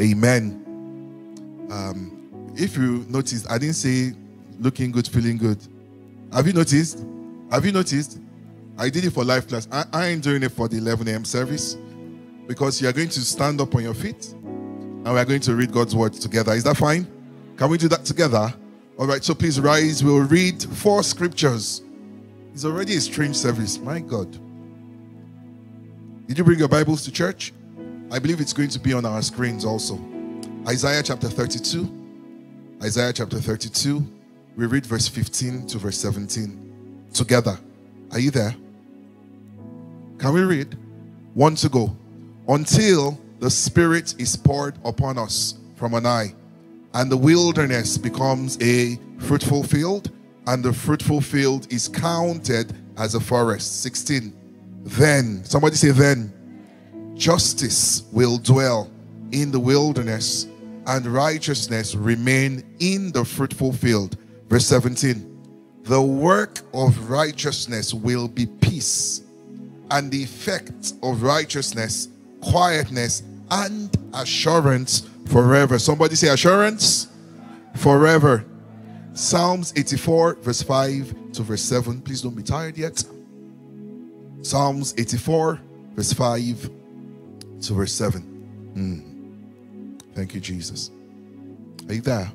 Amen. Um, if you noticed, I didn't say looking good, feeling good. Have you noticed? Have you noticed? I did it for life class. I, I ain't doing it for the 11 a.m. service because you are going to stand up on your feet and we are going to read God's word together. Is that fine? Can we do that together? All right, so please rise. We'll read four scriptures. It's already a strange service. My God. Did you bring your Bibles to church? I believe it's going to be on our screens also. Isaiah chapter 32. Isaiah chapter 32. We read verse 15 to verse 17 together. Are you there? Can we read? One to go. Until the Spirit is poured upon us from an eye and the wilderness becomes a fruitful field, and the fruitful field is counted as a forest. 16. Then, somebody say, then, justice will dwell in the wilderness, and righteousness remain in the fruitful field. Verse 17. The work of righteousness will be peace, and the effect of righteousness, quietness, and assurance forever. Somebody say assurance forever. Psalms 84, verse 5 to verse 7. Please don't be tired yet. Psalms 84, verse 5 to verse 7. Mm. Thank you, Jesus. Are you there?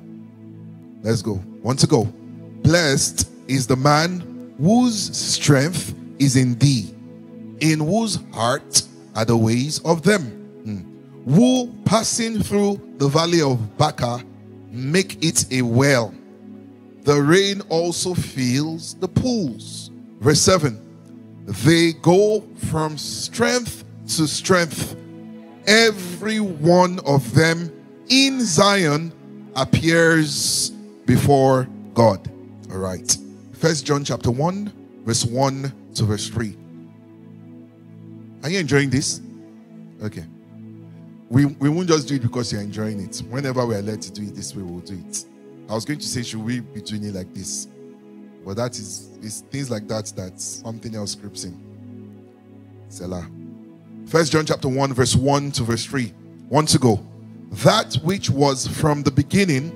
Let's go. Want to go. Blessed is the man whose strength is in thee, in whose heart are the ways of them who passing through the valley of Baca make it a well. The rain also fills the pools. Verse 7 They go from strength to strength. Every one of them in Zion appears before God. All right. First John chapter 1, verse 1 to verse 3. Are you enjoying this? Okay we, we won't just do it because you're enjoying it. Whenever we are led to do it this way, we'll do it. I was going to say, should we be doing it like this? But that is it's things like that that something else creeps in. Selah. First John chapter 1, verse 1 to verse 3. One to go. That which was from the beginning,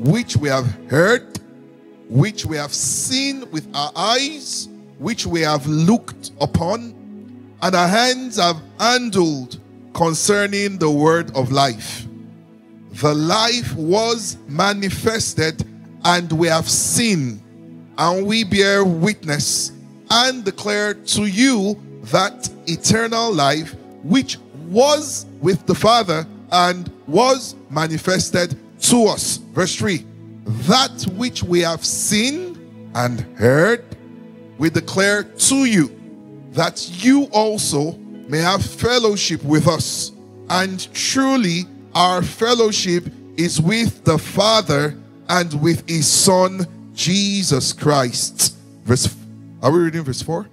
which we have heard, which we have seen with our eyes, which we have looked upon, and our hands have handled concerning the word of life. The life was manifested, and we have seen, and we bear witness, and declare to you that eternal life which was with the Father and was manifested to us. Verse 3 That which we have seen and heard, we declare to you, that you also may have fellowship with us. And truly, our fellowship is with the Father and with His Son, Jesus Christ. Verse, are we reading verse 4?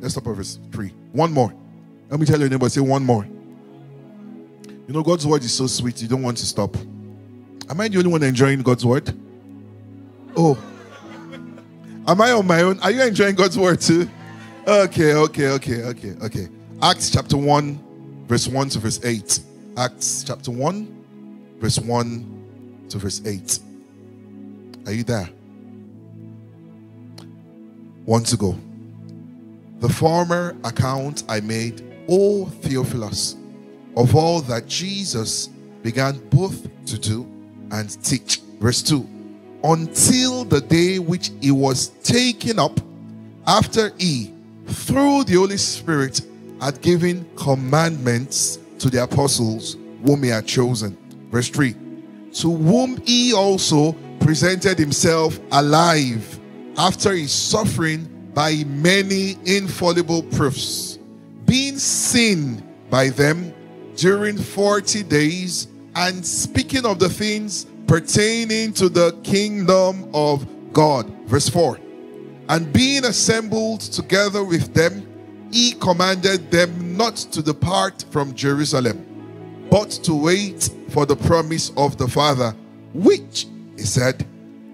Let's stop at verse 3. One more. Let me tell your neighbor, say one more. You know, God's word is so sweet, you don't want to stop. Am I the only one enjoying God's word? Oh. Am I on my own? Are you enjoying God's word too? Okay, okay, okay, okay, okay. Acts chapter 1, verse 1 to verse 8. Acts chapter 1, verse 1 to verse 8. Are you there? One to go. The former account I made, O Theophilus, of all that Jesus began both to do and teach. Verse 2 Until the day which he was taken up, after he, through the Holy Spirit, had given commandments to the apostles whom he had chosen. Verse 3 To whom he also presented himself alive after his suffering by many infallible proofs, being seen by them during 40 days, and speaking of the things pertaining to the kingdom of God. Verse 4 And being assembled together with them, he commanded them not to depart from Jerusalem, but to wait for the promise of the Father, which, he said,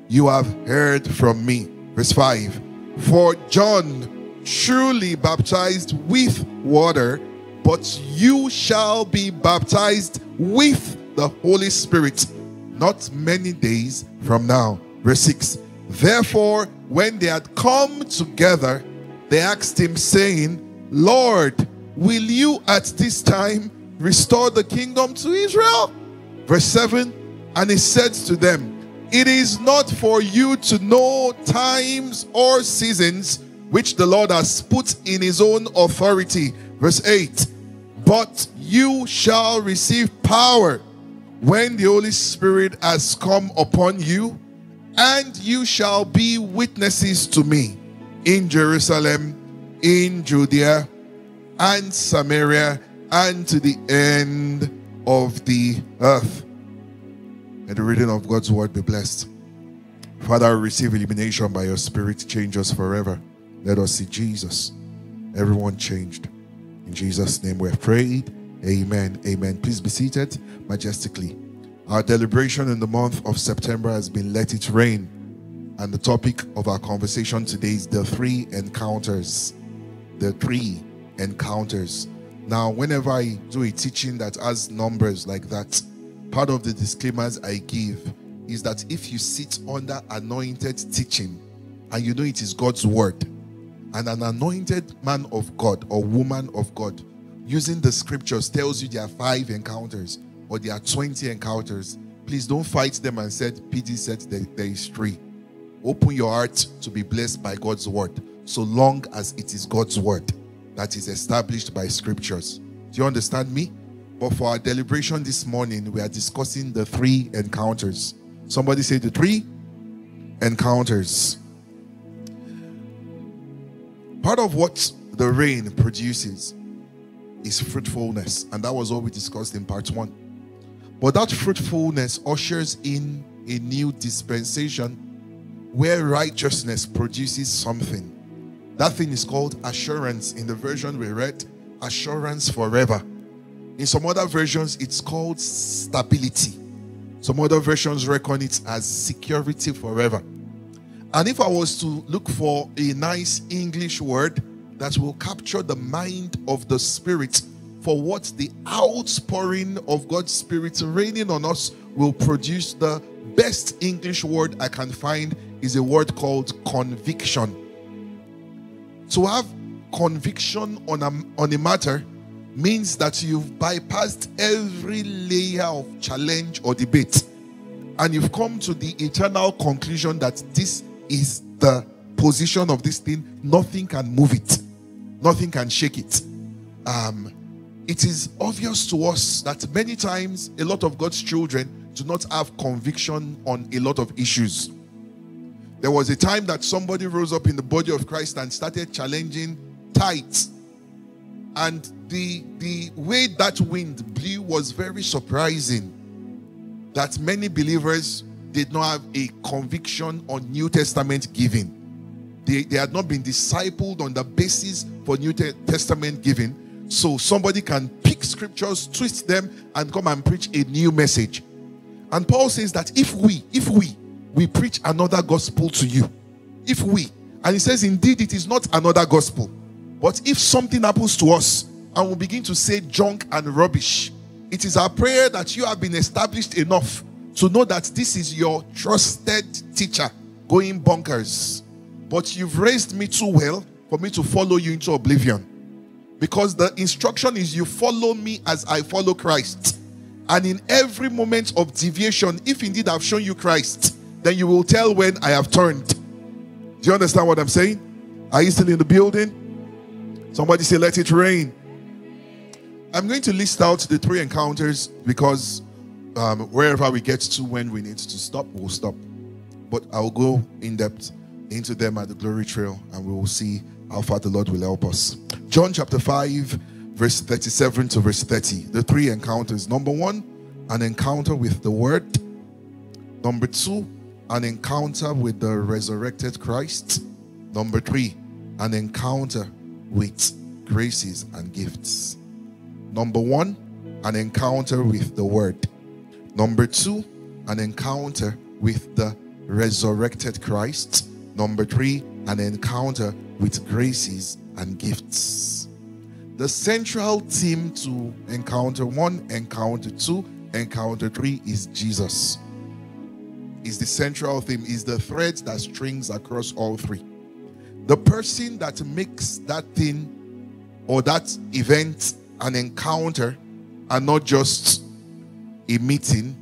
you have heard from me. Verse 5 For John truly baptized with water, but you shall be baptized with the Holy Spirit not many days from now. Verse 6 Therefore, when they had come together, they asked him, saying, Lord, will you at this time restore the kingdom to Israel? Verse 7 And he said to them, It is not for you to know times or seasons which the Lord has put in his own authority. Verse 8 But you shall receive power when the Holy Spirit has come upon you, and you shall be witnesses to me in Jerusalem, in Judea, and Samaria, and to the end of the earth. And the reading of God's word be blessed. Father, receive illumination by your spirit. Change us forever. Let us see Jesus. Everyone changed. In Jesus' name we prayed. Amen. Amen. Please be seated majestically. Our deliberation in the month of September has been Let It Rain. And the topic of our conversation today is the three encounters. The three encounters. Now, whenever I do a teaching that has numbers like that, part of the disclaimers I give is that if you sit under anointed teaching and you know it is God's word, and an anointed man of God or woman of God using the scriptures tells you there are five encounters or there are 20 encounters, please don't fight them and said, PD said there is three. Open your heart to be blessed by God's word, so long as it is God's word that is established by scriptures. Do you understand me? But for our deliberation this morning, we are discussing the three encounters. Somebody say the three encounters. Part of what the rain produces is fruitfulness, and that was what we discussed in part one. But that fruitfulness ushers in a new dispensation where righteousness produces something. That thing is called assurance. In the version we read, assurance forever. In some other versions, it's called stability. Some other versions reckon it as security forever. And if I was to look for a nice English word that will capture the mind of the Spirit for what the outpouring of God's Spirit raining on us will produce, the best English word I can find is a word called conviction. To have conviction on a, on a matter means that you've bypassed every layer of challenge or debate and you've come to the eternal conclusion that this is the position of this thing. Nothing can move it, nothing can shake it. Um, it is obvious to us that many times a lot of God's children do not have conviction on a lot of issues. There was a time that somebody rose up in the body of Christ and started challenging tithes. And the, the way that wind blew was very surprising. That many believers did not have a conviction on New Testament giving. They, they had not been discipled on the basis for New Testament giving so somebody can pick scriptures, twist them, and come and preach a new message. And Paul says that if we, if we, we preach another gospel to you, if we, and he says, indeed, it is not another gospel, but if something happens to us and we begin to say junk and rubbish, it is our prayer that you have been established enough to know that this is your trusted teacher going bonkers. But you've raised me too well for me to follow you into oblivion. Because the instruction is you follow me as I follow Christ. And in every moment of deviation, if indeed I've shown you Christ, then you will tell when I have turned. Do you understand what I'm saying? Are you still in the building? Somebody say, Let it rain. I'm going to list out the three encounters because um, wherever we get to when we need to stop, we'll stop. But I'll go in depth into them at the glory trail and we will see how far the Lord will help us. John chapter 5, verse 37 to verse 30. The three encounters. Number one, an encounter with the Word. Number two, an encounter with the resurrected Christ. Number three, an encounter with graces and gifts. Number one, an encounter with the Word. Number two, an encounter with the resurrected Christ. Number three, an encounter with graces and gifts. The central theme to encounter one, encounter two, encounter three is Jesus. Is the central theme, is the thread that strings across all three. The person that makes that thing or that event an encounter and not just a meeting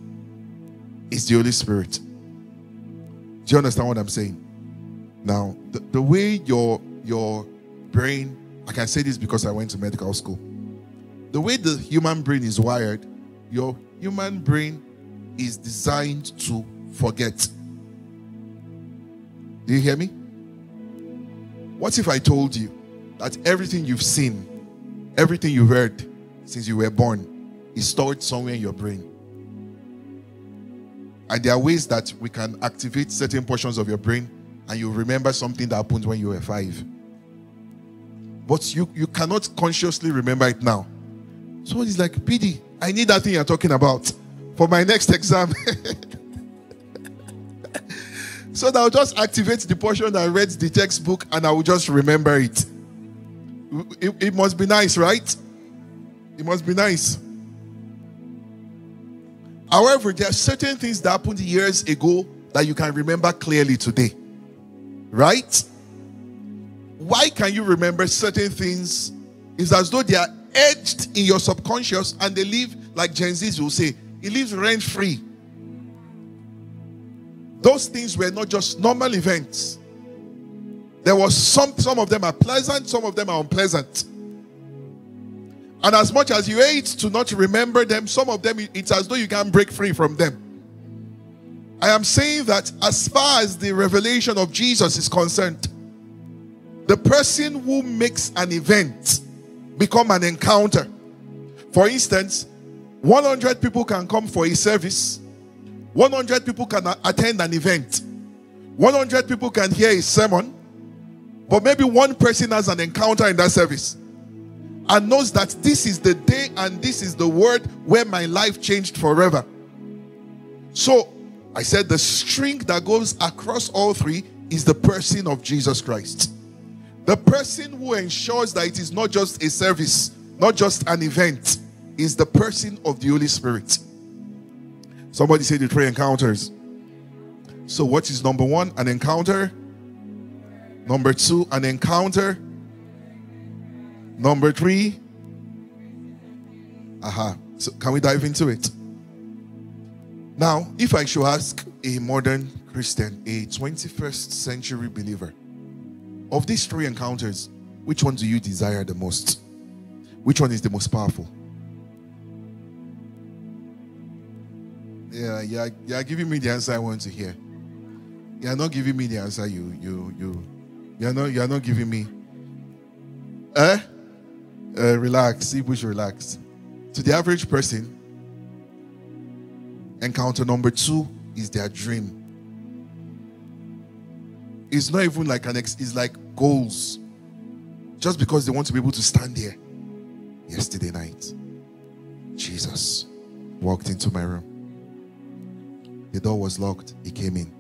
is the Holy Spirit. Do you understand what I'm saying? Now, the, the way your your brain, I can say this because I went to medical school. The way the human brain is wired, your human brain is designed to forget. Do you hear me? What if I told you that everything you've seen, everything you've heard since you were born is stored somewhere in your brain? And there are ways that we can activate certain portions of your brain and you remember something that happened when you were five. But you, you cannot consciously remember it now. So it's like, PD, I need that thing you're talking about for my next exam. so that I'll just activate the portion that I read the textbook and I will just remember it. it. It must be nice, right? It must be nice. However, there are certain things that happened years ago that you can remember clearly today. Right? Why can you remember certain things? It's as though they are etched in your subconscious and they live, like Gen Zs will say, it lives rent free. Those things were not just normal events. There was some, some of them are pleasant, some of them are unpleasant. And as much as you hate to not remember them, some of them it's as though you can break free from them. I am saying that as far as the revelation of Jesus is concerned, the person who makes an event become an encounter. For instance, 100 people can come for a service, 100 people can attend an event, 100 people can hear a sermon, but maybe one person has an encounter in that service and knows that this is the day and this is the word where my life changed forever. So I said the string that goes across all three is the person of Jesus Christ. The person who ensures that it is not just a service, not just an event, is the person of the Holy Spirit. Somebody say the three encounters. So, what is number one? An encounter. Number two, an encounter. Number three. Aha. So, can we dive into it? Now, if I should ask a modern Christian, a 21st century believer, of these three encounters, which one do you desire the most? Which one is the most powerful? Yeah, yeah, you're giving me the answer I want to hear. You're not giving me the answer you you you you're not you're not giving me. Eh? Uh, relax. See which relax. To the average person, encounter number two is their dream. It's not even like an ex, it's like goals. Just because they want to be able to stand there. Yesterday night, Jesus walked into my room. The door was locked. He came in.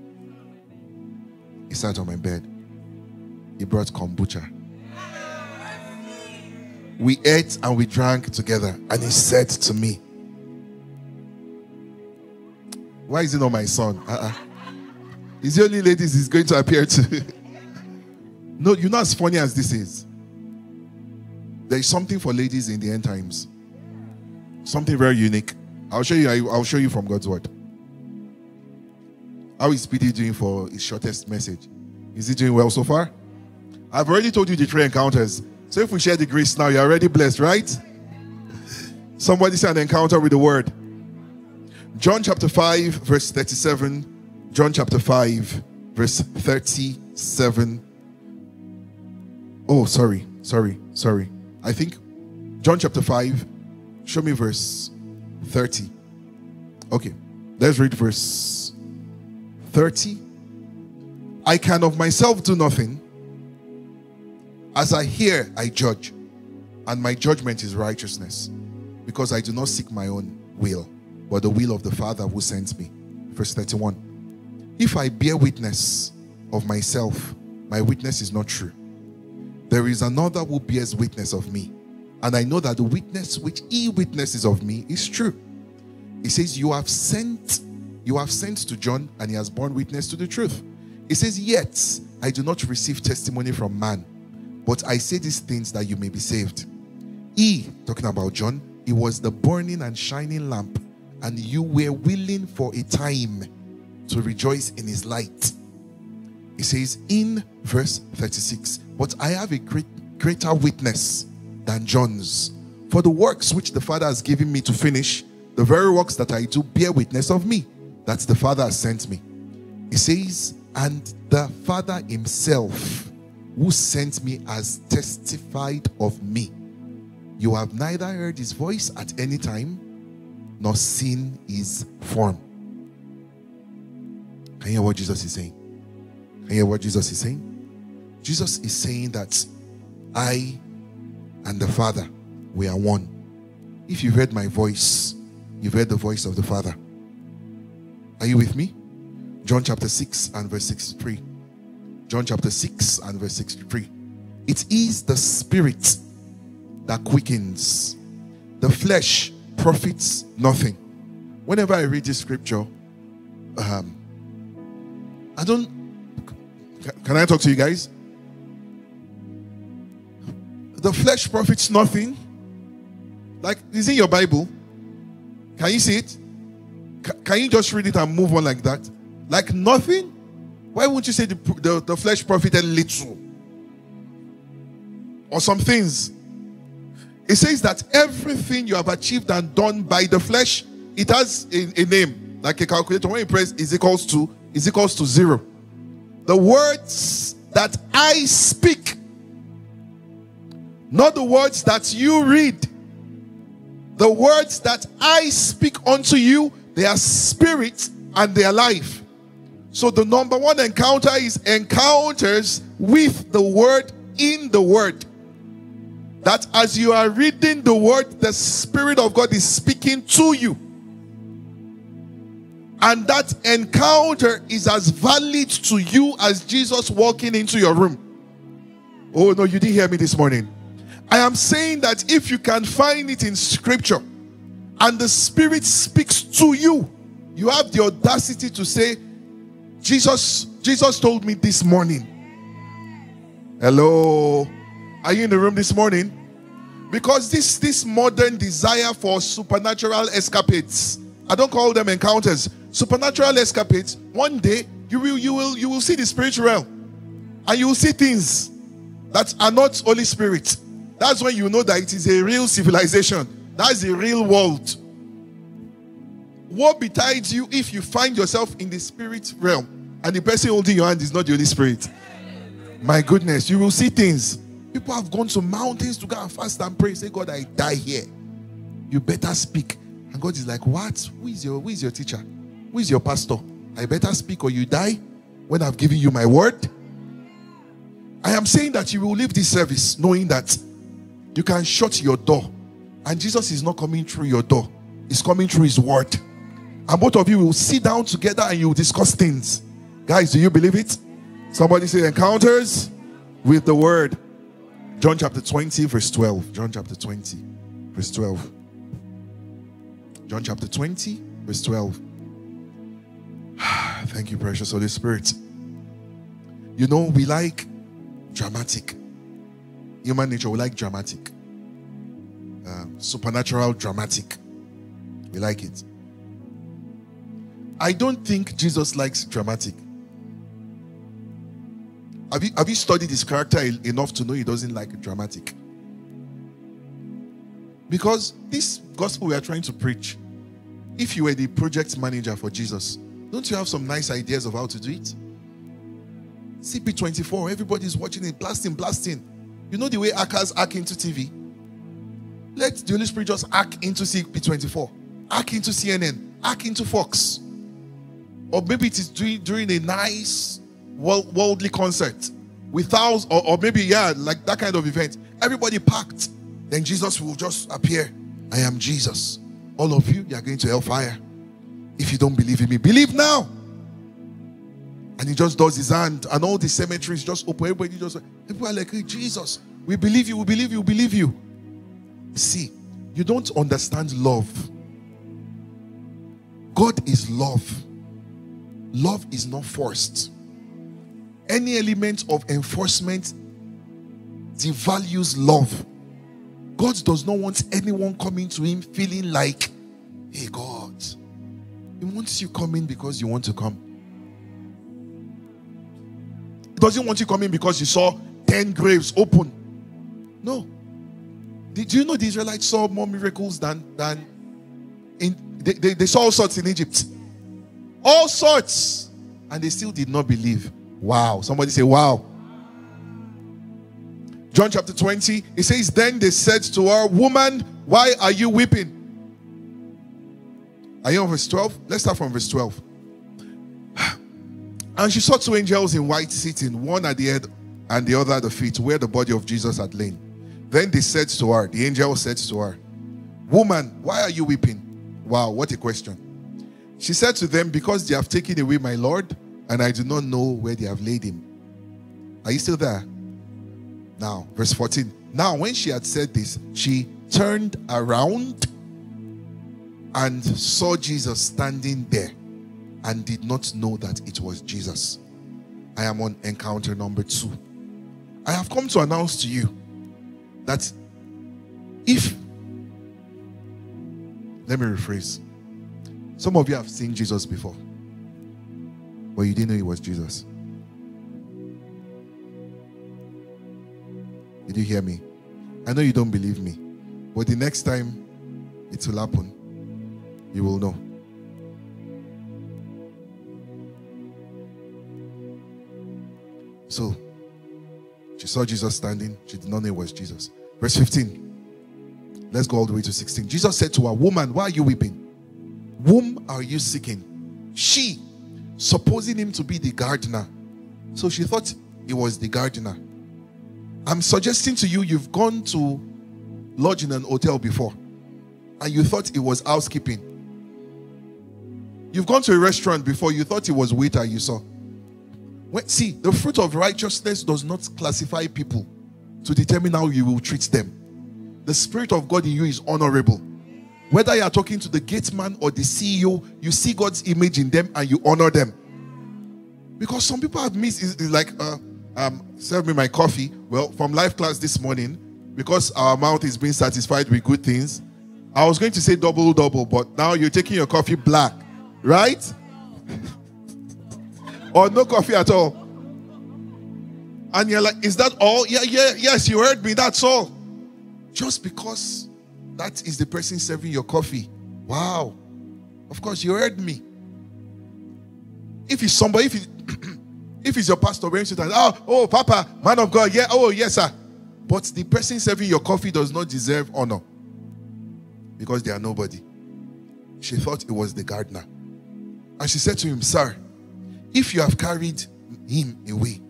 He sat on my bed. He brought kombucha. We ate and we drank together. And he said to me, Why is it not my son? Uh-uh. Is the only ladies he's going to appear to. no, you're not as funny as this is. There is something for ladies in the end times. Something very unique. I'll show you. I'll show you from God's word. How is PD doing for his shortest message? Is he doing well so far? I've already told you the three encounters. So if we share the grace now, you're already blessed, right? Somebody say an encounter with the word. John chapter 5, verse 37 John chapter 5, verse 37. Oh, sorry, sorry, sorry. I think John chapter 5, show me verse 30. Okay, let's read verse 30. I can of myself do nothing. As I hear, I judge, and my judgment is righteousness, because I do not seek my own will, but the will of the Father who sent me. Verse 31. If I bear witness of myself, my witness is not true. There is another who bears witness of me, and I know that the witness which he witnesses of me is true. He says, You have sent, you have sent to John, and he has borne witness to the truth. He says, Yet I do not receive testimony from man, but I say these things that you may be saved. He, talking about John, he was the burning and shining lamp, and you were willing for a time to rejoice in his light. He says in verse 36, But I have a great greater witness than John's. For the works which the Father has given me to finish, the very works that I do bear witness of me, that the Father has sent me. He says, And the Father himself, who sent me, has testified of me. You have neither heard his voice at any time nor seen his form. Can you hear what Jesus is saying? Can you hear what Jesus is saying? Jesus is saying that I and the Father, we are one. If you've heard my voice, you've heard the voice of the Father. Are you with me? John chapter 6 and verse 63. John chapter 6 and verse 63. It is the spirit that quickens, the flesh profits nothing. Whenever I read this scripture, um, I don't. Can I talk to you guys? The flesh profits nothing. Like, is in your Bible? Can you see it? Can you just read it and move on like that? Like nothing? Why won't you say the, the, the flesh profited little? Or some things? It says that everything you have achieved and done by the flesh, it has a, a name, like a calculator. When you press is equals to is equals to zero. The words that I speak, not the words that you read. The words that I speak unto you, they are spirit and their life. So the number one encounter is encounters with the word in the word. That as you are reading the word, the Spirit of God is speaking to you. And that encounter is as valid to you as Jesus walking into your room. Oh, no, you didn't hear me this morning. I am saying that if you can find it in scripture and the Spirit speaks to you, you have the audacity to say, Jesus, Jesus told me this morning. Hello. Are you in the room this morning? Because this this modern desire for supernatural escapades, I don't call them encounters, supernatural escapades. One day you will you will you will see the spiritual realm, and you will see things that are not Holy Spirit. That's when you know that it is a real civilization. That's the real world. What betides you if you find yourself in the spirit realm and the person holding your hand is not the Holy Spirit? My goodness, you will see things. People have gone to mountains to go and fast and pray. Say, God, I die here. You better speak. And God is like, What? Who is your who is your teacher? Who is your pastor? I better speak or you die when I've given you my word. I am saying that you will leave this service knowing that you can shut your door and Jesus is not coming through your door, He's coming through His word. And both of you will sit down together and you will discuss things. Guys, do you believe it? Somebody say encounters with the word. John chapter 20, verse 12. John chapter 20, verse 12. John chapter 20, verse 12. Thank you, precious Holy Spirit. You know, we like dramatic. Human nature, we like dramatic. Uh, supernatural dramatic. We like it. I don't think Jesus likes dramatic. Have you, have you studied his character enough to know he doesn't like dramatic? Because this gospel we are trying to preach, if you were the project manager for Jesus, don't you have some nice ideas of how to do it? CP24, everybody's watching it, blasting, blasting. You know the way hackers hack into TV? Let the Holy Spirit just hack into CP24, hack into CNN, hack into Fox. Or maybe it is during, during a nice worldly concert with thousands, or, or maybe, yeah, like that kind of event. Everybody packed. Then Jesus will just appear. I am Jesus. All of you, you are going to hellfire. If you don't believe in me, believe now. And he just does his hand, and all the cemeteries just open. Everybody just, people are like, hey, Jesus, we believe you, we believe you, we believe you. See, you don't understand love God is love. Love is not forced. Any element of enforcement devalues love. God does not want anyone coming to Him feeling like, hey, God. He wants you coming because you want to come. He doesn't want you coming because you saw 10 graves open. No. Did you know the Israelites saw more miracles than, than in, they, they, they saw all sorts in Egypt? All sorts. And they still did not believe. Wow. Somebody say, wow. John chapter 20, it says, Then they said to her, Woman, why are you weeping? Are you on verse 12? Let's start from verse 12. And she saw two angels in white sitting, one at the head and the other at the feet, where the body of Jesus had lain. Then they said to her, The angel said to her, Woman, why are you weeping? Wow, what a question. She said to them, Because they have taken away my Lord, and I do not know where they have laid him. Are you still there? Now, verse 14. Now, when she had said this, she turned around and saw Jesus standing there and did not know that it was Jesus. I am on encounter number two. I have come to announce to you that if, let me rephrase, some of you have seen Jesus before, but you didn't know it was Jesus. Did you hear me? I know you don't believe me, but the next time it will happen, you will know. So, she saw Jesus standing. She did not know it was Jesus. Verse 15. Let's go all the way to 16. Jesus said to her, Woman, why are you weeping? Whom are you seeking? She, supposing him to be the gardener. So she thought he was the gardener. I'm suggesting to you, you've gone to lodge in an hotel before and you thought it was housekeeping. You've gone to a restaurant before, you thought it was waiter you saw. When, see, the fruit of righteousness does not classify people to determine how you will treat them. The Spirit of God in you is honorable. Whether you are talking to the gateman or the CEO, you see God's image in them and you honor them. Because some people have missed, it's like, uh, um, serve me my coffee. Well, from life class this morning, because our mouth is being satisfied with good things, I was going to say double double, but now you're taking your coffee black, right? Or no coffee at all. And you're like, is that all? Yeah, yeah, yes, you heard me, that's all. Just because that is the person serving your coffee. Wow. Of course, you heard me. If it's somebody, if if it's your pastor, oh, oh, Papa, man of God, yeah, oh, yes, sir. But the person serving your coffee does not deserve honor because they are nobody. She thought it was the gardener. And she said to him, Sir, if you have carried him away,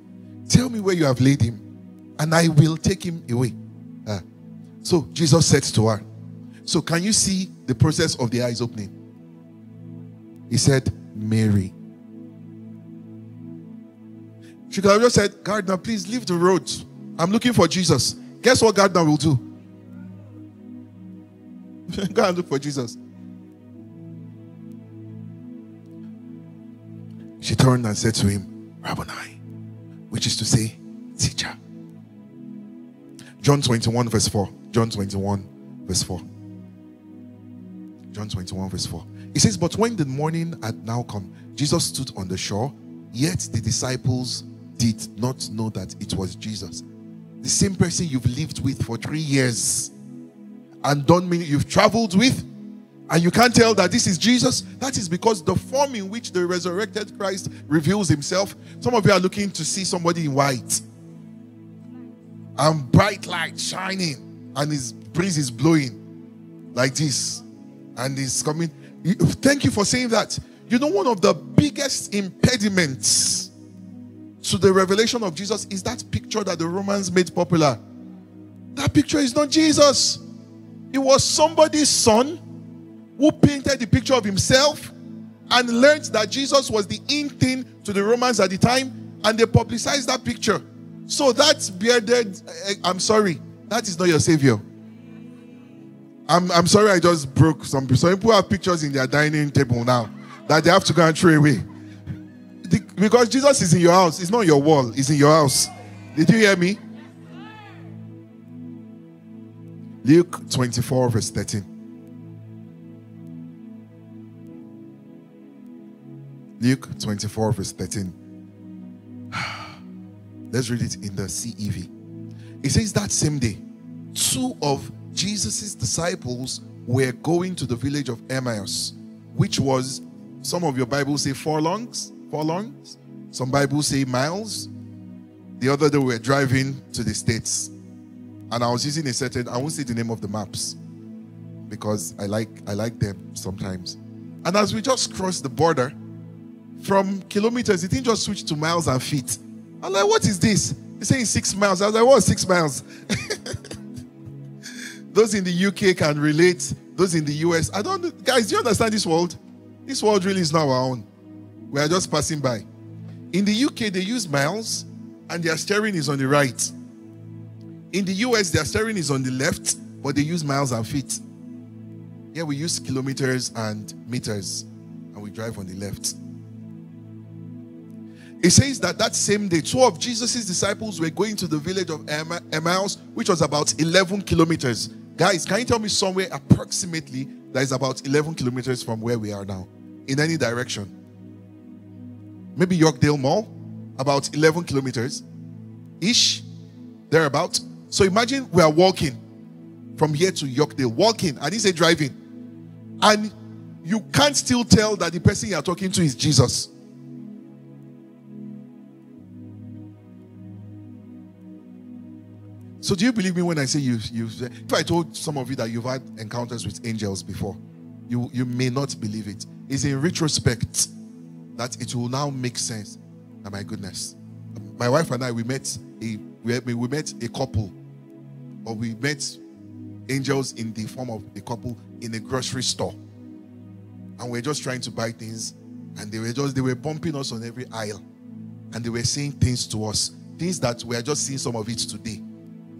tell me where you have laid him, and I will take him away. Uh, so Jesus said to her, So can you see the process of the eyes opening? He said, Mary. She could have just said, Gardener, please leave the road. I'm looking for Jesus. Guess what Gardener will do? Go and look for Jesus. She turned and said to him, Rabboni, which is to say, teacher. John 21, verse 4. John 21, verse 4. John 21, verse 4. It says, But when the morning had now come, Jesus stood on the shore, yet the disciples did not know that it was Jesus. The same person you've lived with for three years and done many, you've traveled with, and you can't tell that this is Jesus. That is because the form in which the resurrected Christ reveals himself. Some of you are looking to see somebody in white and bright light shining, and his breeze is blowing like this, and he's coming. Thank you for saying that. You know, one of the biggest impediments to the revelation of Jesus is that picture that the Romans made popular. That picture is not Jesus. It was somebody's son who painted the picture of himself and learned that Jesus was the in thing to the Romans at the time, and they publicized that picture. So that bearded, eh, I'm sorry, that is not your savior. I'm, I'm sorry I just broke some. Some people have pictures in their dining table now that they have to go and throw away. The, because Jesus is in your house. It's not your wall, it's in your house. Did you hear me? Luke 24, verse 13. Luke 24, verse 13. Let's read it in the CEV. It says that same day, two of Jesus' disciples were going to the village of Emmaus, which was, some of your Bibles say furlongs, furlongs. Some Bibles say miles. The other day we were driving to the States. And I was using a certain, I won't say the name of the maps because I like I like them sometimes. And as we just crossed the border, from kilometers, it didn't just switch to miles and feet. I'm like, what is this? They're saying six miles. I was like, what, six miles? Those in the UK can relate. Those in the US, I don't, guys, do you understand this world? This world really is not our own. We are just passing by. In the UK, they use miles and their steering is on the right. In the US, their steering is on the left, but they use miles and feet. Here we use kilometers and meters, and we drive on the left. It says that that same day, two of Jesus' disciples were going to the village of Emmaus, which was about 11 kilometers. Guys, can you tell me somewhere approximately that is about 11 kilometers from where we are now? In any direction? Maybe Yorkdale Mall, about 11 kilometers ish, thereabout. So imagine we are walking from here to Yorkdale, walking. I didn't say driving. And you can't still tell that the person you are talking to is Jesus. So do you believe me when I say you you if I told some of you that you've had encounters with angels before, you you may not believe it. It's in retrospect that it will now make sense. My goodness. My wife and I we met a we, we met a couple or we met angels in the form of a couple in a grocery store. And we are just trying to buy things and they were just they were bumping us on every aisle and they were saying things to us things that we are just seeing some of it today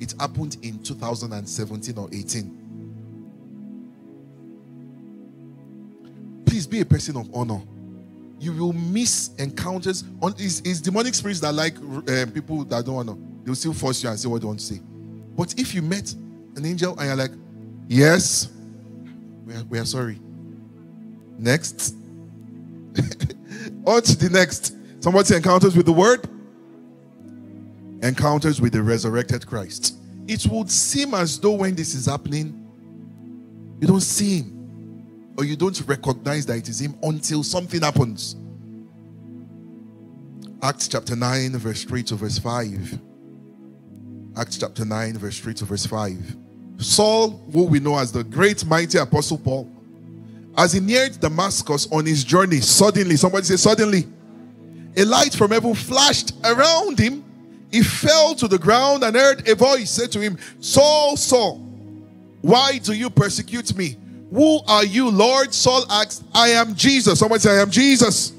it happened in 2017 or 18. Please be a person of honor. You will miss encounters. On it's, it's demonic spirits that like uh, people that don't want to. They'll still force you and say what they want to say. But if you met an angel and you're like, yes, we are, we are sorry. Next. on to the next. Somebody encounters with the word encounters with the resurrected Christ. It would seem as though when this is happening, you don't see him or you don't recognize that it is him until something happens. Acts chapter 9, verse 3 to verse 5. Acts chapter 9, verse 3 to verse 5. Saul, who we know as the great mighty apostle Paul, as he neared Damascus on his journey, suddenly, somebody say, suddenly, a light from heaven flashed around him he fell to the ground and heard a voice say to him, Saul, Saul, why do you persecute me? Who are you, Lord? Saul asked, I am Jesus. Someone say, I am Jesus.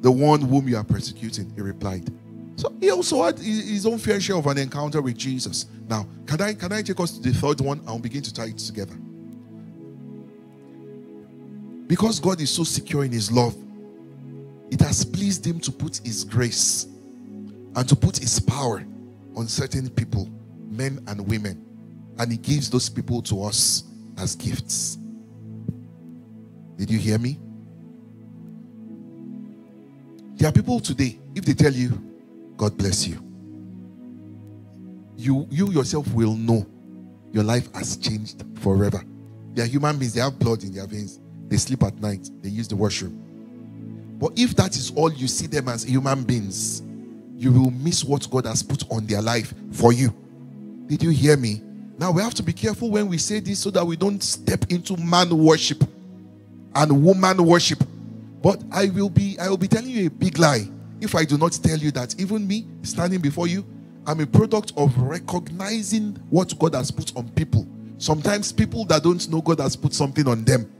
The one whom you are persecuting, he replied. So he also had his own fair share of an encounter with Jesus. Now, can I can I take us to the third one and begin to tie it together? Because God is so secure in his love, it has pleased him to put his grace and to put his power on certain people, men and women. And he gives those people to us as gifts. Did you hear me? There are people today, if they tell you, God bless you, you, you yourself will know your life has changed forever. They are human beings, they have blood in their veins, they sleep at night, they use the washroom. But if that is all you see them as human beings, you will miss what God has put on their life for you. Did you hear me? Now we have to be careful when we say this so that we don't step into man worship and woman worship. But I will be I will be telling you a big lie if I do not tell you that even me standing before you, I'm a product of recognizing what God has put on people. Sometimes people that don't know God has put something on them.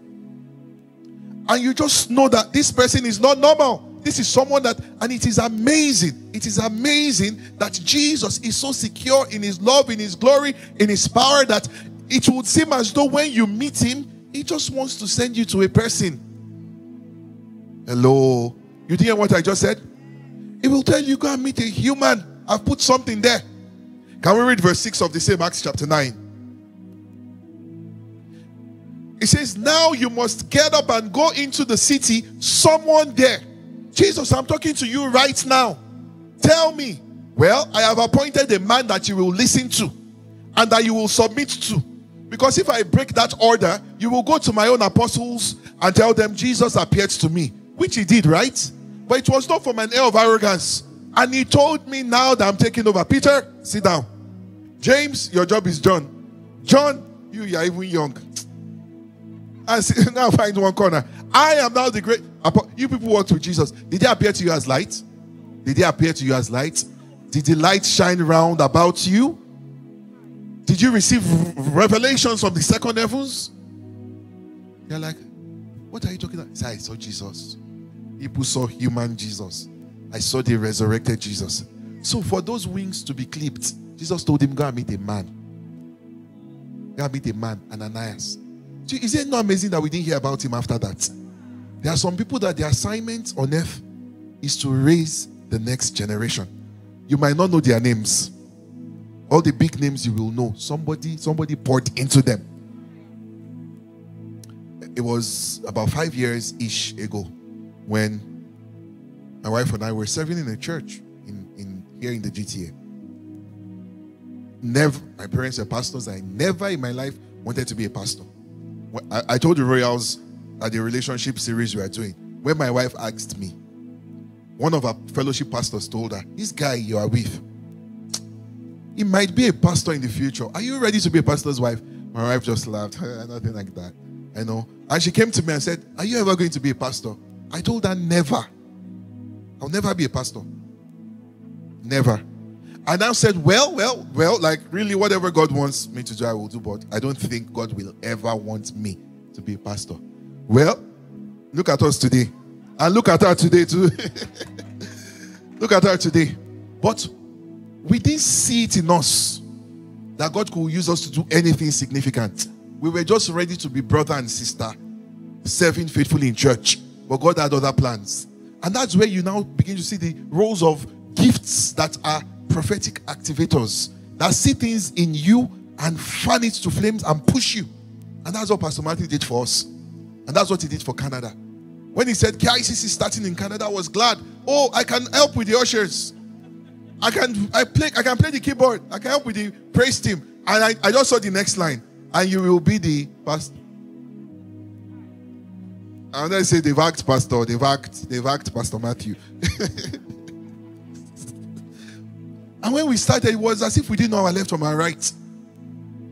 And you just know that this person is not normal. This is someone that, and it is amazing. It is amazing that Jesus is so secure in his love, in his glory, in his power that it would seem as though when you meet him, he just wants to send you to a person. Hello. You didn't hear what I just said? He will tell you, go and meet a human. I've put something there. Can we read verse 6 of the same Acts chapter 9? It says, Now you must get up and go into the city, someone there. Jesus, I'm talking to you right now. Tell me, well, I have appointed a man that you will listen to and that you will submit to. Because if I break that order, you will go to my own apostles and tell them Jesus appeared to me, which he did, right? But it was not from an air of arrogance. And he told me now that I'm taking over. Peter, sit down. James, your job is done. John, you, are even young. And see, now find one corner. I am now the great. You people walked with Jesus. Did he appear to you as light? Did he appear to you as light? Did the light shine round about you? Did you receive revelations from the second heavens? You're like, what are you talking about? I saw Jesus. People saw human Jesus. I saw the resurrected Jesus. So for those wings to be clipped, Jesus told him, Go and meet a man. Go and meet a man, Ananias. Is it not amazing that we didn't hear about him after that? There are some people that their assignment on earth is to raise the next generation. You might not know their names. All the big names you will know. Somebody, somebody poured into them. It was about five years ish ago when my wife and I were serving in a church in, in here in the GTA. Never, my parents are pastors. I never in my life wanted to be a pastor. I, told the Royals at the relationship series we are doing, when my wife asked me, one of our fellowship pastors told her, This guy you are with, he might be a pastor in the future. Are you ready to be a pastor's wife? My wife just laughed. Eh, nothing like that. I know. And she came to me and said, Are you ever going to be a pastor? I told her, Never. I'll never be a pastor. Never. I now said, Well, well, well, like really, whatever God wants me to do, I will do, but I don't think God will ever want me to be a pastor. Well, look at us today. And look at her today, too. look at her today. But we didn't see it in us that God could use us to do anything significant. We were just ready to be brother and sister, serving faithfully in church. But God had other plans. And that's where you now begin to see the roles of gifts that are prophetic activators that see things in you and fan it to flames and push you. And that's what Pastor Martin did for us. And that's what he did for Canada. When he said KICC is starting in Canada, I was glad. Oh, I can help with the ushers. I can I play I can play the keyboard. I can help with the praise team. And I, I just saw the next line. And you will be the pastor. And then say they've asked Pastor, they've asked, they've asked Pastor Matthew. and when we started, it was as if we didn't know our left from our right.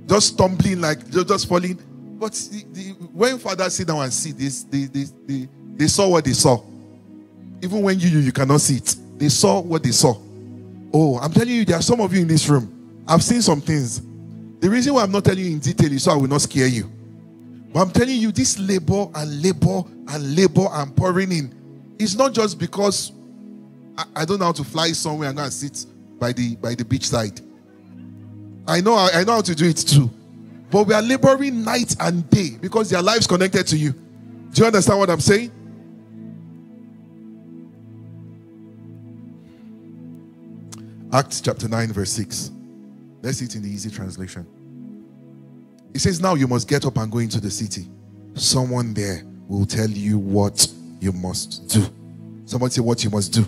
Just stumbling, like just falling. But the, the, when fathers sit down and see this, they, they, they, they saw what they saw. Even when you, you, you cannot see it. They saw what they saw. Oh, I'm telling you, there are some of you in this room. I've seen some things. The reason why I'm not telling you in detail is so I will not scare you. But I'm telling you, this labor and labor and labor and pouring in is not just because I, I don't know how to fly somewhere and go and sit by the by the beach side. I know I, I know how to do it too. But we are laboring night and day because their lives connected to you. Do you understand what I'm saying? Acts chapter 9, verse 6. Let's see it in the easy translation. It says, Now you must get up and go into the city. Someone there will tell you what you must do. Someone say, What you must do.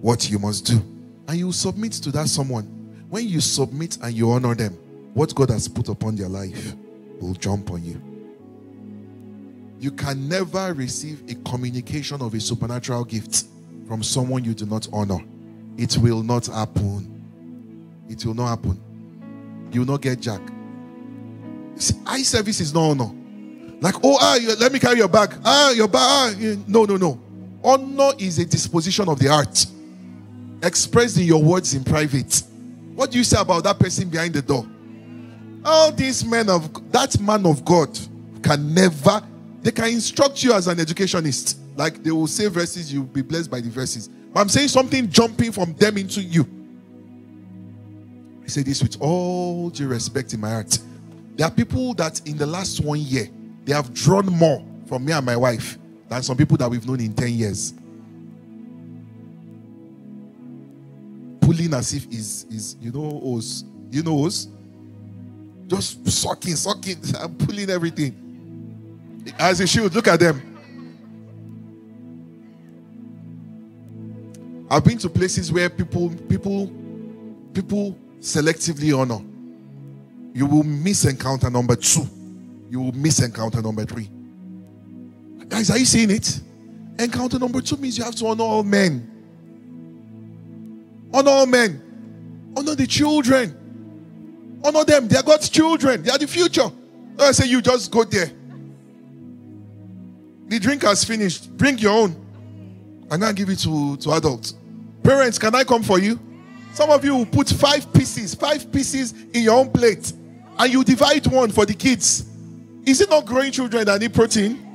What you must do. And you submit to that someone. When you submit and you honor them, what God has put upon their life will jump on you. You can never receive a communication of a supernatural gift from someone you do not honor. It will not happen. It will not happen. You will not get jack. Eye service is no honor. Like, oh, ah, let me carry your bag. Ah, your bag. Ah, no, no, no. Honor is a disposition of the heart, expressed in your words in private. What do you say about that person behind the door? All these men of that man of God can never, they can instruct you as an educationist. Like they will say verses, you'll be blessed by the verses. But I'm saying something jumping from them into you. I say this with all due respect in my heart. There are people that in the last one year, they have drawn more from me and my wife than some people that we've known in 10 years. Pulling as if is is you know us. You know us? Just sucking, sucking, and pulling everything. As a shield, look at them. I've been to places where people, people, people selectively honor. You will miss encounter number two. You will miss encounter number three. Guys, are you seeing it? Encounter number two means you have to honor all men. Honor all men. Honor the children. Honor them. They are God's children. They are the future. I say you just go there. The drink has finished. Bring your own. Going to give it to, to adults. Parents, can I come for you? Some of you will put five pieces, five pieces in your own plate, and you divide one for the kids. Is it not growing children that need protein?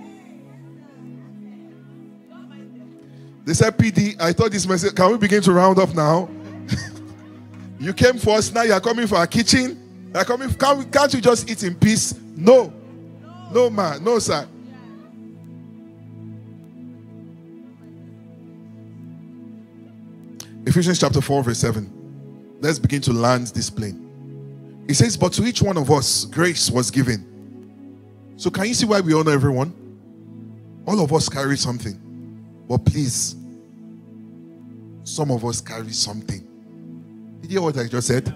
They said, PD, I thought this message, can we begin to round up now? you came for us, now you're coming for our kitchen. You're coming, can't, can't you just eat in peace? No. No, man. No, sir. Ephesians chapter 4, verse 7. Let's begin to land this plane. It says, But to each one of us, grace was given. So, can you see why we honor everyone? All of us carry something. But please, some of us carry something. Did you hear what I just said?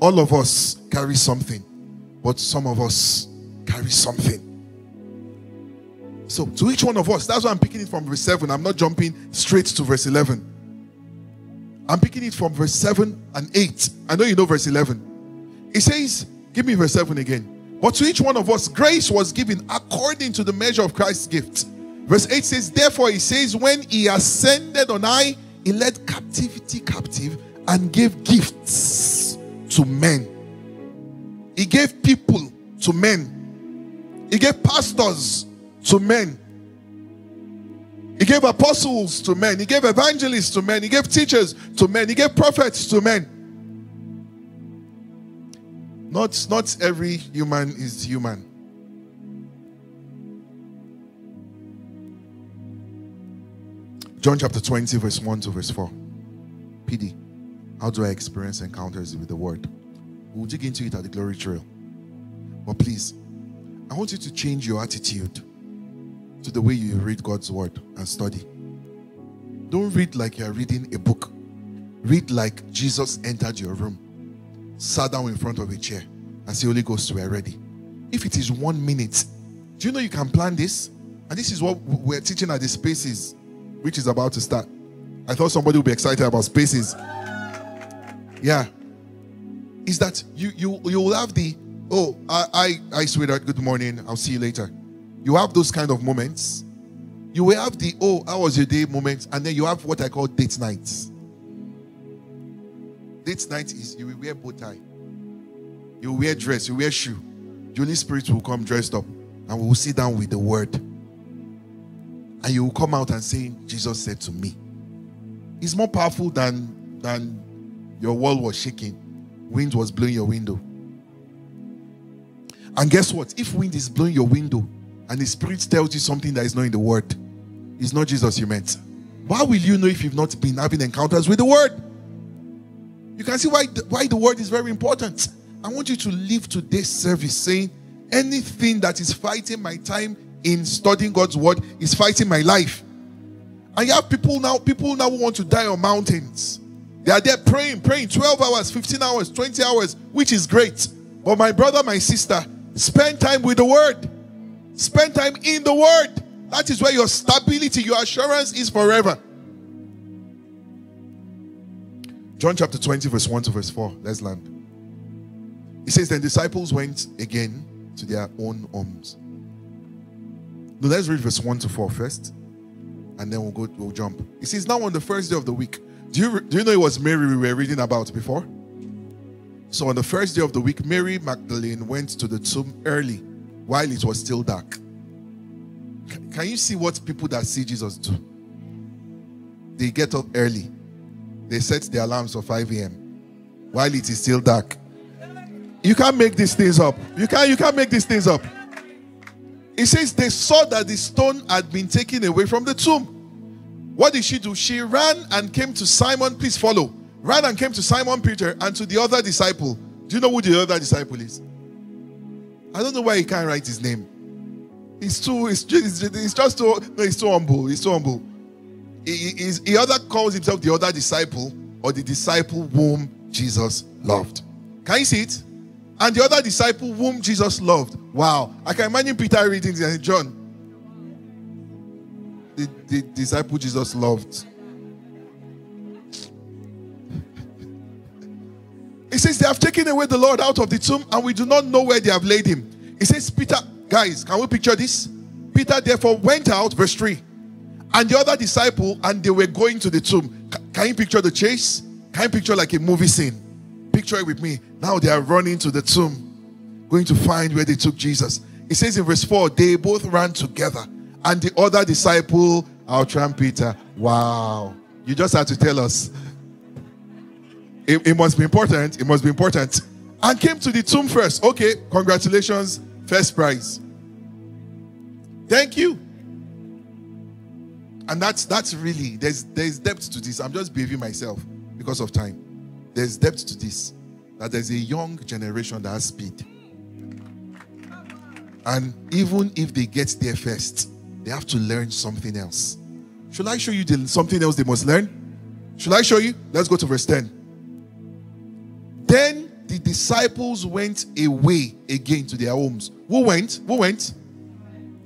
All of us carry something, but some of us carry something. So, to each one of us, that's why I'm picking it from verse 7. I'm not jumping straight to verse 11. I'm picking it from verse 7 and 8. I know you know verse 11. It says, Give me verse 7 again. But to each one of us, grace was given according to the measure of Christ's gift. Verse 8 says, Therefore, he says, When he ascended on high, he led captivity captive and gave gifts to men. He gave people to men. He gave pastors to men. He gave apostles to men. He gave evangelists to men. He gave teachers to men. He gave prophets to men. Not, not every human is human. John chapter 20, verse 1 to verse 4. PD, how do I experience encounters with the word? We'll dig into it at the glory trail. But please, I want you to change your attitude to the way you read God's word and study. Don't read like you're reading a book. Read like Jesus entered your room, sat down in front of a chair, and said, Holy Ghost, we're ready. If it is one minute, do you know you can plan this? And this is what we're teaching at the spaces, which is about to start. I thought somebody would be excited about spaces. Yeah. Is that you you you will have the oh I I I sweetheart, good morning. I'll see you later. You have those kind of moments. You will have the, oh, how was your day moments. And then you have what I call date nights. Date night is you will wear bow tie. You will wear dress. You wear shoe. The Holy Spirit will come dressed up. And we will sit down with the word. And you will come out and say, Jesus said to me. It's more powerful than, than your wall was shaking. Wind was blowing your window. And guess what? If wind is blowing your window, and the Spirit tells you something that is not in the Word, it's not Jesus you meant. Why will you know if you've not been having encounters with the Word? You can see why the, why the Word is very important. I want you to leave today's service saying anything that is fighting my time in studying God's Word is fighting my life. And you have people now, people now who want to die on mountains. They are there praying, praying 12 hours, 15 hours, 20 hours, which is great. But my brother, my sister, spend time with the Word. Spend time in the Word. That is where your stability, your assurance is forever. John chapter 20, verse 1 to verse 4. Let's land. It says, Then disciples went again to their own homes. Now let's read verse 1 to 4 first. And then we'll go, we'll jump. It says, Now on the first day of the week. Do you, do you know it was Mary we were reading about before? So on the first day of the week, Mary Magdalene went to the tomb early while it was still dark. Can you see what people that see Jesus do? They get up early. They set their alarms for 5 a.m. while it is still dark. You can't make these things up. You can't you can't make these things up. It says they saw that the stone had been taken away from the tomb. What did she do? She ran and came to Simon. Please follow. Ran and came to Simon Peter and to the other disciple. Do you know who the other disciple is? I don't know why he can't write his name. He's too, he's just, he's just too, no, he's too humble. He's too humble. He, he, he other calls himself the other disciple or the disciple whom Jesus loved. Can you see it? And the other disciple whom Jesus loved. Wow. I can imagine Peter reading this and John. The, the disciple Jesus loved. He says, They have taken away the Lord out of the tomb, and we do not know where they have laid him. He says, Peter, guys, can we picture this? Peter therefore went out, verse 3, and the other disciple, and they were going to the tomb. Can you picture the chase? Can you picture like a movie scene? Picture it with me. Now they are running to the tomb, going to find where they took Jesus. It says in verse 4 they both ran together, and the other disciple outrun Peter. Wow. You just had to tell us. It, it must be important. It must be important. And came to the tomb first. Okay, congratulations. First prize. Thank you. And that's that's really there's there's depth to this. I'm just behaving myself because of time. There's depth to this. That there's a young generation that has speed. And even if they get there first, they have to learn something else. Should I show you the, something else they must learn? Should I show you? Let's go to verse 10. Then the disciples went away again to their homes. Who went? Who went?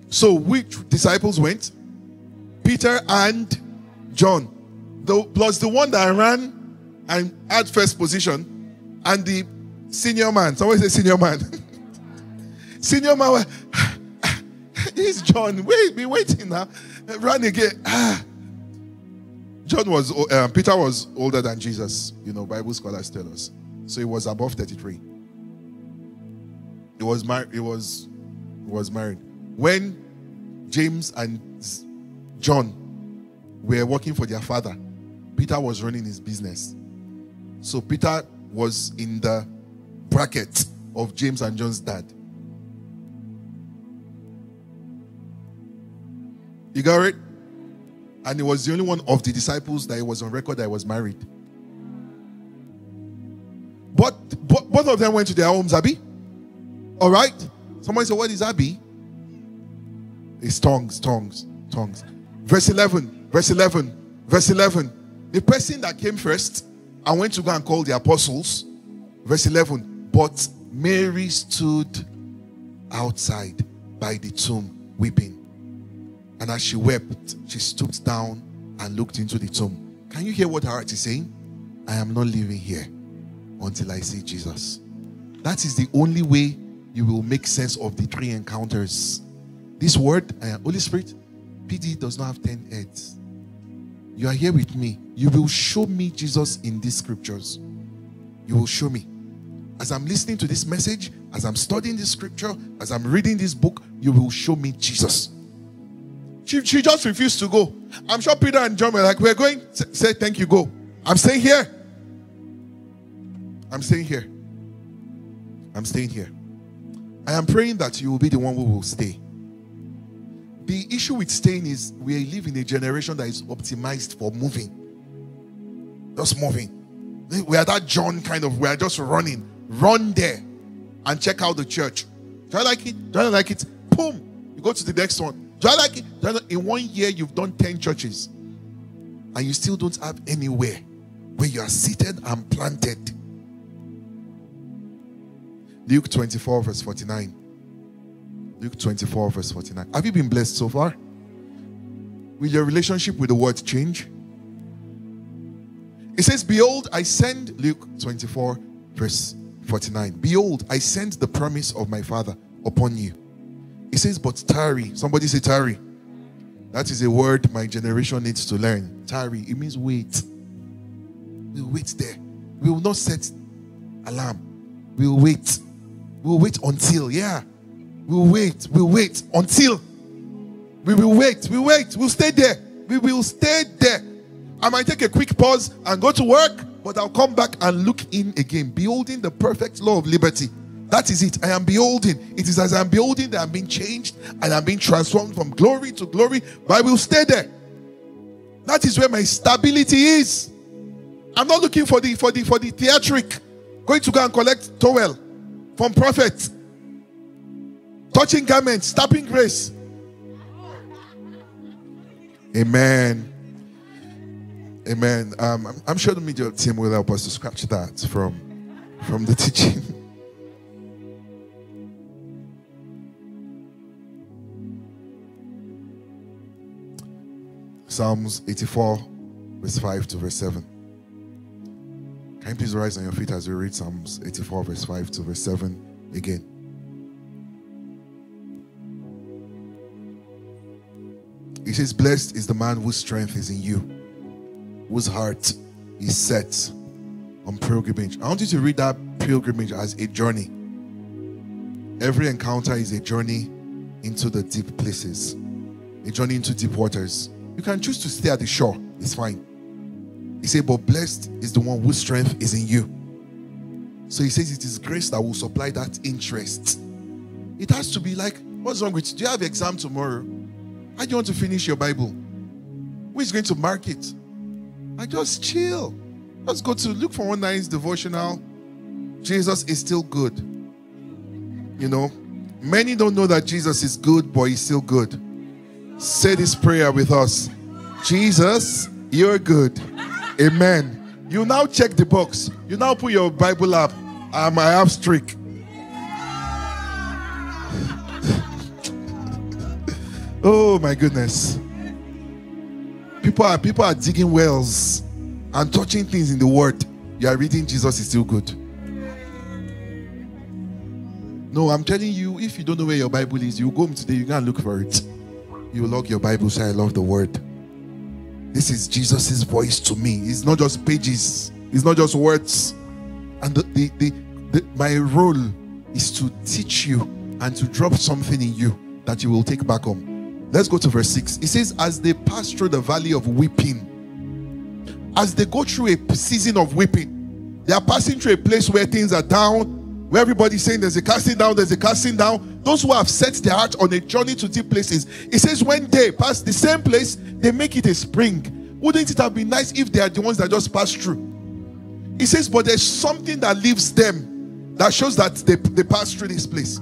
So which disciples went? Peter and John. The, plus the one that ran and had first position, and the senior man. Someone say senior man. senior man. is John. Wait, be waiting now. Run again. John was uh, Peter was older than Jesus. You know, Bible scholars tell us. So he was above 33. He was married. He was he was married. When James and John were working for their father, Peter was running his business. So Peter was in the bracket of James and John's dad. You got it? And he was the only one of the disciples that was on record that was married. But, but both of them went to their homes, Abby. All right? Somebody said, What is Abby? It's tongues, tongues, tongues. Verse 11, verse 11, verse 11. The person that came first and went to go and call the apostles, verse 11. But Mary stood outside by the tomb weeping. And as she wept, she stooped down and looked into the tomb. Can you hear what her heart is saying? I am not leaving here until I see Jesus. That is the only way you will make sense of the three encounters. This word, uh, Holy Spirit, PD does not have 10 heads. You are here with me. You will show me Jesus in these scriptures. You will show me. As I'm listening to this message, as I'm studying this scripture, as I'm reading this book, you will show me Jesus. She, she just refused to go. I'm sure Peter and John were like, We're going. Say, thank you, go. I'm staying here. I'm staying here. I'm staying here. I am praying that you will be the one who will stay. The issue with staying is we live in a generation that is optimized for moving. Just moving. We are that John kind of, we are just running. Run there and check out the church. Do I like it? Do I like it? Boom. You go to the next one. Do I like it? I like in one year, you've done 10 churches and you still don't have anywhere where you are seated and planted. Luke 24, verse 49. Luke 24, verse 49. Have you been blessed so far? Will your relationship with the word change? It says, Behold, I send, Luke 24, verse 49. Behold, I send the promise of my Father upon you. It says, But tarry. Somebody say tarry. That is a word my generation needs to learn. Tarry. It means wait. We'll wait there. We will not set alarm. We'll wait. We'll wait until, yeah. We'll wait. We'll wait until. We will wait. We wait. We'll stay there. We will stay there. I might take a quick pause and go to work, but I'll come back and look in again, beholding the perfect law of liberty That is it. I am beholding. It is as I'm beholding that I'm being changed and I'm being transformed from glory to glory. But I will stay there. That is where my stability is. I'm not looking for the for the for the theatric. Going to go and collect towel from prophet. Touching garments, tapping grace. Amen. Amen. Um, I'm, I'm sure the media team will help us to scratch that from from the teaching. Psalms 84, verse 5 to verse 7. Can you please rise on your feet as we read Psalms 84, verse 5 to verse 7 again? He says, Blessed is the man whose strength is in you whose heart is set on pilgrimage. I want you to read that pilgrimage as a journey. Every encounter is a journey into the deep places, a journey into deep waters. You can choose to stay at the shore, it's fine. He said, But blessed is the one whose strength is in you. So he says it is grace that will supply that interest. It has to be like, what's wrong with you? Do you have exam tomorrow? How do you want to finish your Bible? Who is going to mark it? I just chill. Let's go to look for one nice devotional. Jesus is still good. You know, many don't know that Jesus is good, but he's still good. Say this prayer with us Jesus, you're good. Amen. You now check the box. You now put your Bible up. Um, I have streak. Oh my goodness. People are people are digging wells and touching things in the word. You are reading Jesus is still good. No, I'm telling you, if you don't know where your Bible is, you go home today, you can look for it. You lock your Bible, say, I love the word. This is Jesus' voice to me. It's not just pages, it's not just words. And the, the, the, the, my role is to teach you and to drop something in you that you will take back home. Let's go to verse 6. It says, As they pass through the valley of weeping, as they go through a season of weeping, they are passing through a place where things are down, where everybody's saying there's a casting down, there's a casting down. Those who have set their heart on a journey to deep places, it says, when they pass the same place, they make it a spring. Wouldn't it have been nice if they are the ones that just passed through? It says, but there's something that leaves them that shows that they, they pass through this place.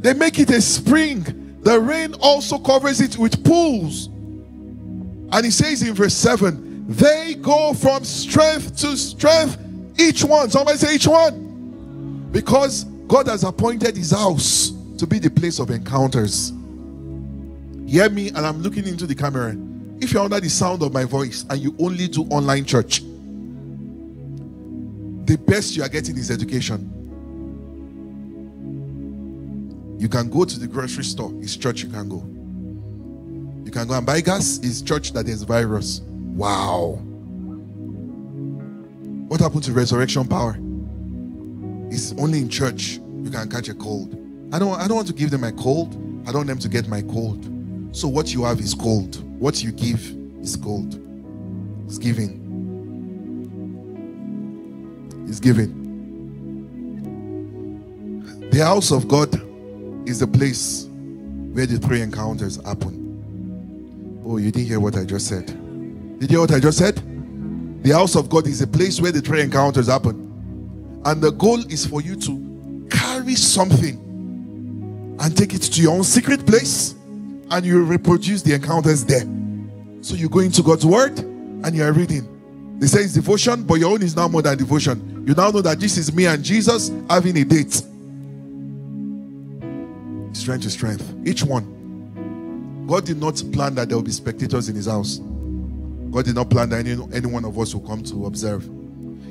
They make it a spring the rain also covers it with pools. And he says in verse 7 they go from strength to strength, each one. Somebody say, each one. Because God has appointed his house to be the place of encounters. Hear me, and I'm looking into the camera. If you're under the sound of my voice and you only do online church, the best you are getting is education. You can go to the grocery store, it's church you can go. You can go and buy gas, it's church that there's virus. Wow. What happened to resurrection power? It's only in church you can catch a cold. I don't I don't want to give them a cold. I don't want them to get my cold. So what you have is cold. What you give is cold. It's giving. It's giving. The house of God is the place where the three encounters happen. Oh, you didn't hear what I just said. Did you hear what I just said? The house of God is a place where the three encounters happen. And the goal is for you to carry something and take it to your own secret place and you reproduce the encounters there. So you go into God's word and you are reading. They say it's devotion, but your own is now more than devotion. You now know that this is me and Jesus having a date strength to strength. Each one. God did not plan that there will be spectators in his house. God did not plan that any, any one of us will come to observe.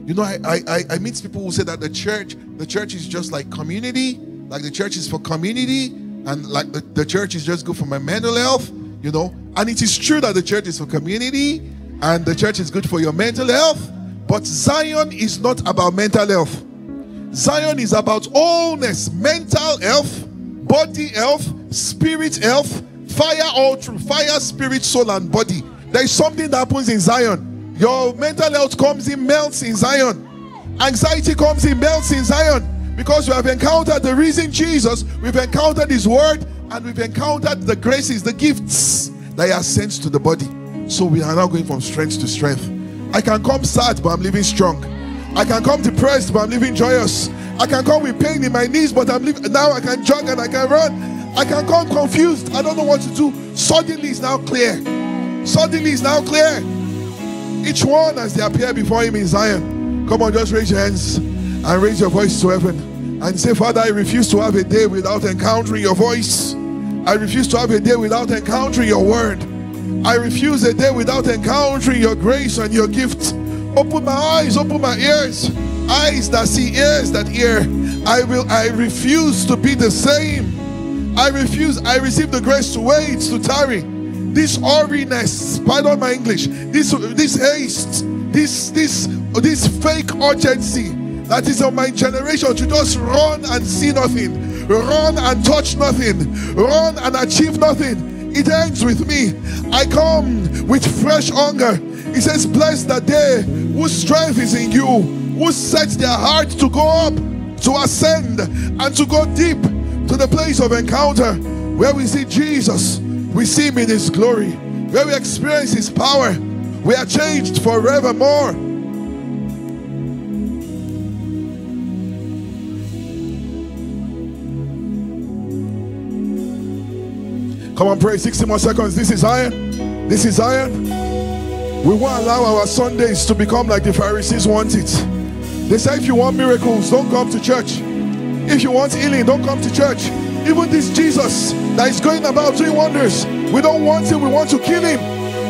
You know, I, I I meet people who say that the church, the church is just like community, like the church is for community, and like the, the church is just good for my mental health, you know. And it is true that the church is for community and the church is good for your mental health, but Zion is not about mental health. Zion is about wholeness, mental health, body health, spirit health, fire all through fire, spirit, soul, and body. There is something that happens in Zion. Your mental health comes in, melts in Zion. Anxiety comes in, melts in Zion. Because we have encountered the risen Jesus, we've encountered his word, and we've encountered the graces, the gifts that he has sent to the body. So we are now going from strength to strength. I can come sad, but I'm living strong. I can come depressed, but I'm living joyous. I can come with pain in my knees, but I'm now. I can jog and I can run. I can come confused. I don't know what to do. Suddenly it's now clear. Suddenly it's now clear. Each one as they appear before him in Zion. Come on, just raise your hands and raise your voice to heaven and say, Father, I refuse to have a day without encountering your voice. I refuse to have a day without encountering your word. I refuse a day without encountering your grace and your gift. Open my eyes, open my ears, eyes that see, ears that hear. I will, I refuse to be the same. I refuse, I receive the grace to wait, to tarry. This hurriness, pardon my English, this this haste, this this this fake urgency that is on my generation to just run and see nothing, run and touch nothing, run and achieve nothing it ends with me. I come with fresh hunger. He says, Bless the day whose strength is in you, who sets their heart to go up, to ascend, and to go deep to the place of encounter where we see Jesus, we see him in his glory, where we experience his power. We are changed forevermore. Come on, pray 60 more seconds. This is Zion. This is Zion. We won't allow our Sundays to become like the Pharisees want it. They say if you want miracles, don't come to church. If you want healing, don't come to church. Even this Jesus that is going about doing wonders, we don't want him, we want to kill him.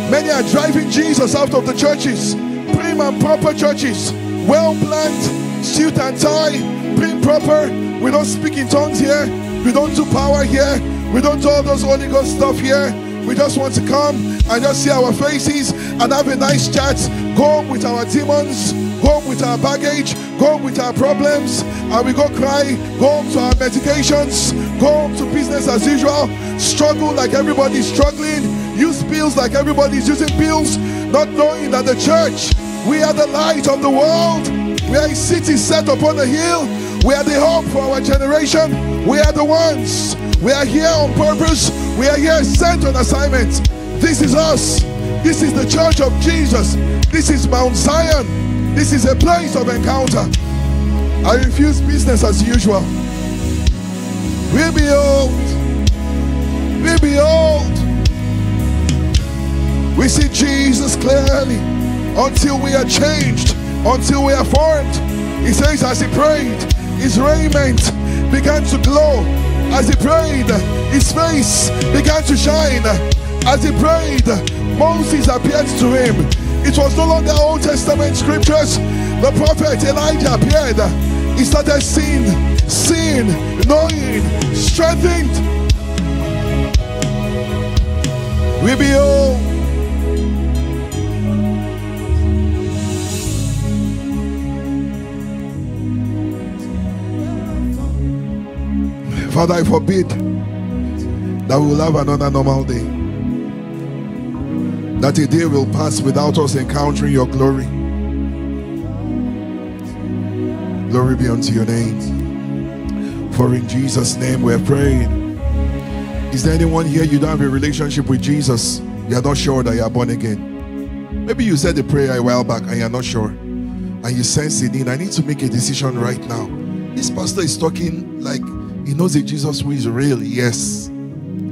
Many are driving Jesus out of the churches, prim and proper churches, well planned, suit and tie, prim proper. We don't speak in tongues here, we don't do power here, we don't do all those Holy Ghost stuff here. We just want to come and just see our faces and have a nice chat. Go with our demons, go with our baggage, go with our problems, and we go cry, go to our medications, go to business as usual, struggle like everybody's struggling, use pills like everybody's using pills, not knowing that the church, we are the light of the world. We are a city set upon a hill. We are the hope for our generation. We are the ones we are here on purpose. We are here sent on assignment. This is us. This is the church of Jesus. This is Mount Zion. This is a place of encounter. I refuse business as usual. We behold. We behold. We see Jesus clearly until we are changed, until we are formed. He says, as he prayed, his raiment began to glow as he prayed, his face began to shine. As he prayed, Moses appeared to him. It was no longer Old Testament scriptures. The prophet Elijah appeared. He started seeing, seeing, knowing, strengthened. We behold Father, I forbid that we will have another normal day. That a day will pass without us encountering your glory. Glory be unto your name. For in Jesus' name we have prayed. Is there anyone here you don't have a relationship with Jesus? You are not sure that you are born again. Maybe you said the prayer a while back and you're not sure. And you sense the need. I need to make a decision right now. This pastor is talking like he knows a Jesus who is real. Yes.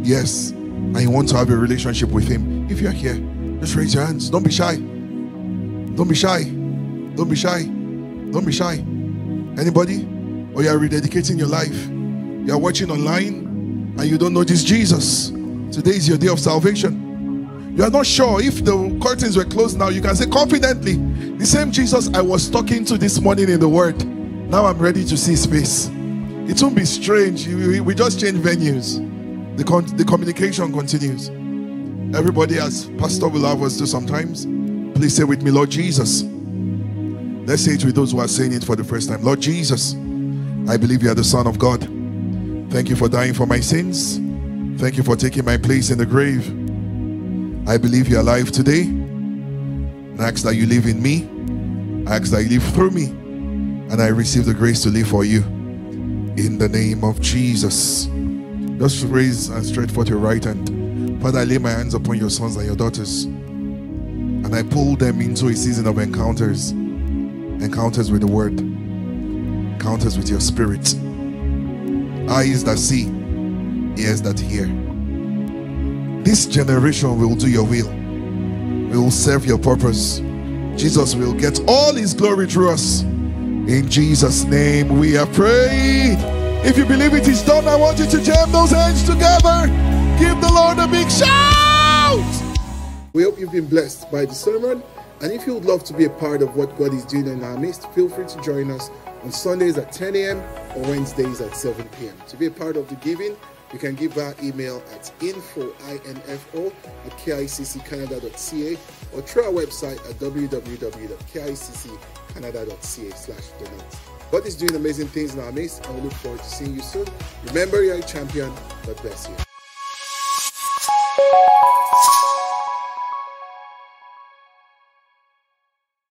Yes. And you want to have a relationship with him. If you're here, just raise your hands. Don't be shy. Don't be shy. Don't be shy. Don't be shy. Anybody? Or you are rededicating your life. You are watching online and you don't know this Jesus. Today is your day of salvation. You are not sure if the curtains were closed now. You can say confidently, the same Jesus I was talking to this morning in the Word. Now I'm ready to see his face. It won't be strange. We just change venues. The, con- the communication continues. Everybody, as Pastor will have us do sometimes, please say with me, Lord Jesus. Let's say it with those who are saying it for the first time. Lord Jesus, I believe you are the Son of God. Thank you for dying for my sins. Thank you for taking my place in the grave. I believe you're alive today. I ask that you live in me. I ask that you live through me. And I receive the grace to live for you. In the name of Jesus. Just raise and stretch forth your right hand. Father, I lay my hands upon your sons and your daughters. And I pull them into a season of encounters. Encounters with the word. Encounters with your spirit. Eyes that see. Ears that hear. This generation will do your will. We will serve your purpose. Jesus will get all his glory through us. In Jesus' name we have prayed. If you believe it is done, I want you to jam those hands together. Give the Lord a big shout. We hope you've been blessed by the sermon. And if you would love to be a part of what God is doing in our midst, feel free to join us on Sundays at 10 a.m. or Wednesdays at 7 p.m. To be a part of the giving, you can give our email at info, I-N-F-O, at kicccanada.ca or through our website at www.kicccanada.ca Canada.ca/slash/donate. God is doing amazing things in our midst, and we look forward to seeing you soon. Remember, you're a champion. God bless you.